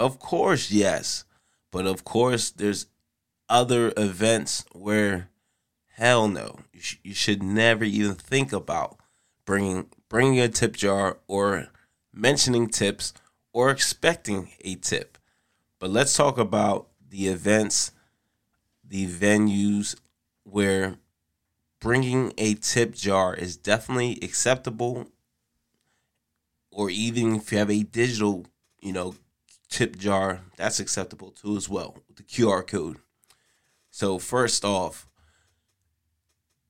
Of course, yes. But of course, there's other events where, hell no, you, sh- you should never even think about bringing bringing a tip jar or mentioning tips or expecting a tip. But let's talk about the events, the venues where bringing a tip jar is definitely acceptable or even if you have a digital, you know, tip jar, that's acceptable too as well the QR code. So first off,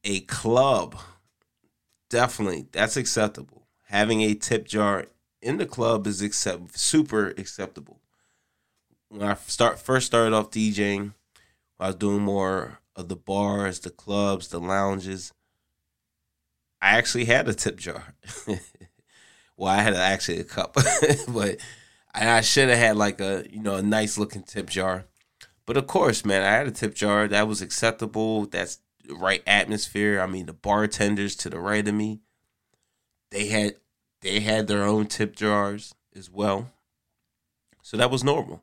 a club, definitely that's acceptable. Having a tip jar in the club is accept super acceptable. When I start first started off DJing, I was doing more of the bars, the clubs, the lounges. I actually had a tip jar. well, I had actually a cup, but I should have had like a you know a nice looking tip jar. But of course, man, I had a tip jar that was acceptable. That's right atmosphere. I mean, the bartenders to the right of me, they had they had their own tip jars as well. So that was normal.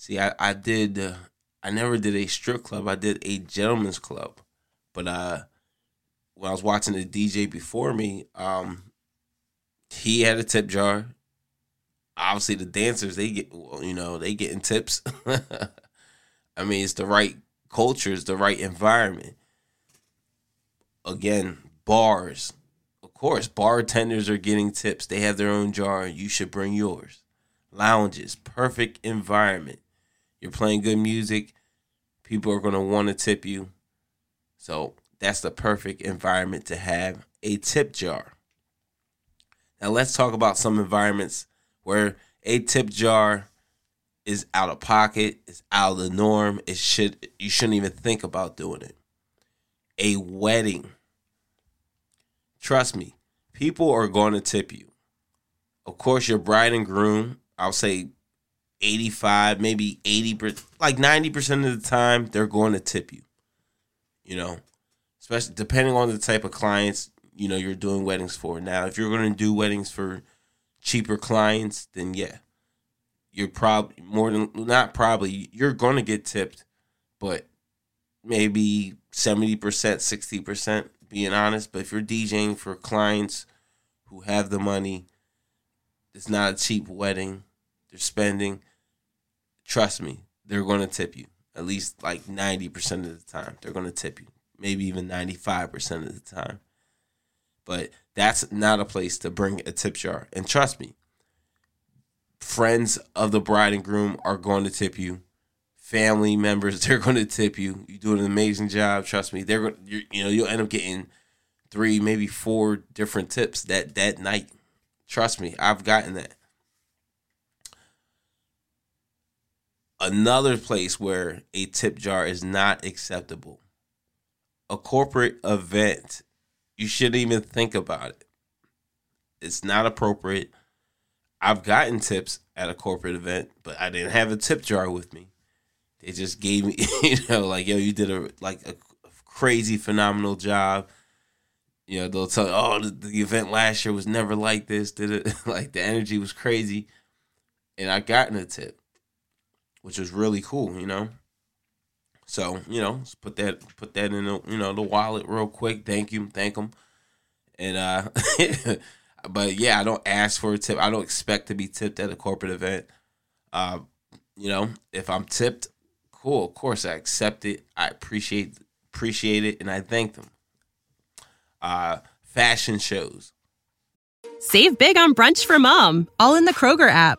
see, I, I did, uh, I never did a strip club. I did a gentleman's club. But uh, when I was watching the DJ before me, um, he had a tip jar. Obviously, the dancers they get you know they getting tips. I mean, it's the right culture, it's the right environment. Again, bars, of course, bartenders are getting tips. They have their own jar. You should bring yours. Lounges, perfect environment. You're playing good music. People are going to want to tip you. So that's the perfect environment to have a tip jar. Now let's talk about some environments where a tip jar is out of pocket, it's out of the norm. It should you shouldn't even think about doing it. A wedding. Trust me, people are going to tip you. Of course, your bride and groom, I'll say 85, maybe 80, like 90% of the time, they're going to tip you. You know, especially depending on the type of clients, you know, you're doing weddings for. Now, if you're going to do weddings for cheaper clients, then yeah, you're probably more than not probably you're going to get tipped, but maybe 70%, 60% being honest. But if you're DJing for clients who have the money, it's not a cheap wedding, they're spending, trust me, they're going to tip you. At least like 90% of the time, they're going to tip you. Maybe even 95% of the time. But that's not a place to bring a tip jar. And trust me, friends of the bride and groom are going to tip you. Family members, they're going to tip you. You do an amazing job. Trust me, they're going. You know, you'll end up getting three, maybe four different tips that that night. Trust me, I've gotten that. Another place where a tip jar is not acceptable. A corporate event. You shouldn't even think about it. It's not appropriate I've gotten tips at a corporate event, but I didn't have a tip jar with me. They just gave me, you know, like yo, you did a like a crazy phenomenal job. You know, they'll tell you, oh, the, the event last year was never like this. Did it like the energy was crazy, and I gotten a tip, which was really cool. You know, so you know, put that put that in the you know the wallet real quick. Thank you, thank them, and uh. But yeah, I don't ask for a tip. I don't expect to be tipped at a corporate event. Uh, you know, if I'm tipped, cool. Of course, I accept it. I appreciate appreciate it, and I thank them. Uh, fashion shows. Save big on brunch for mom, all in the Kroger app.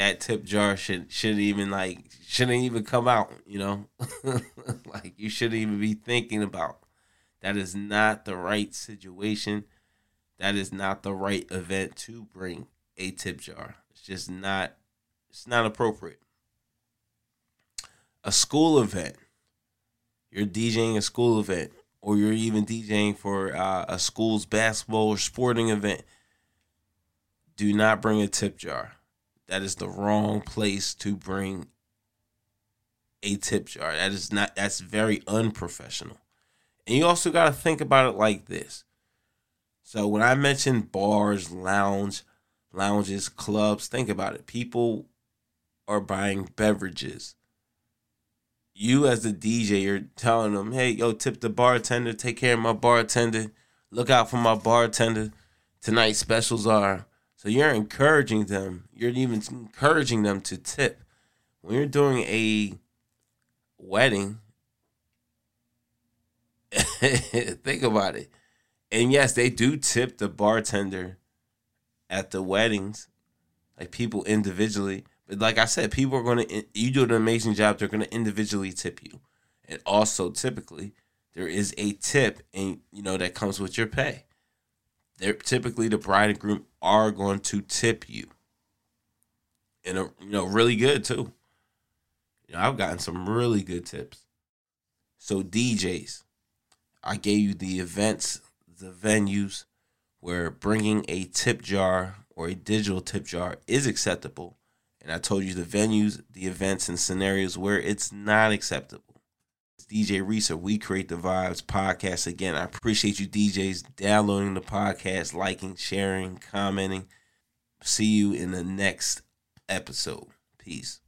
That tip jar should shouldn't even like shouldn't even come out, you know? like you shouldn't even be thinking about. That is not the right situation that is not the right event to bring a tip jar. It's just not it's not appropriate. A school event. You're DJing a school event or you're even DJing for uh, a school's basketball or sporting event. Do not bring a tip jar. That is the wrong place to bring a tip jar. That is not that's very unprofessional. And you also got to think about it like this so when I mentioned bars, lounge, lounges, clubs, think about it. People are buying beverages. You as the DJ, you're telling them, "Hey, yo, tip the bartender. Take care of my bartender. Look out for my bartender. Tonight specials are." So you're encouraging them. You're even encouraging them to tip. When you're doing a wedding, think about it and yes, they do tip the bartender at the weddings, like people individually. But like I said, people are gonna you do an amazing job. They're gonna individually tip you, and also typically there is a tip, and you know that comes with your pay. They're typically the bride and groom are going to tip you, and a, you know really good too. You know I've gotten some really good tips. So DJs, I gave you the events the venues where bringing a tip jar or a digital tip jar is acceptable. And I told you the venues, the events, and scenarios where it's not acceptable. DJ Reeser, We Create the Vibes podcast. Again, I appreciate you DJs downloading the podcast, liking, sharing, commenting. See you in the next episode. Peace.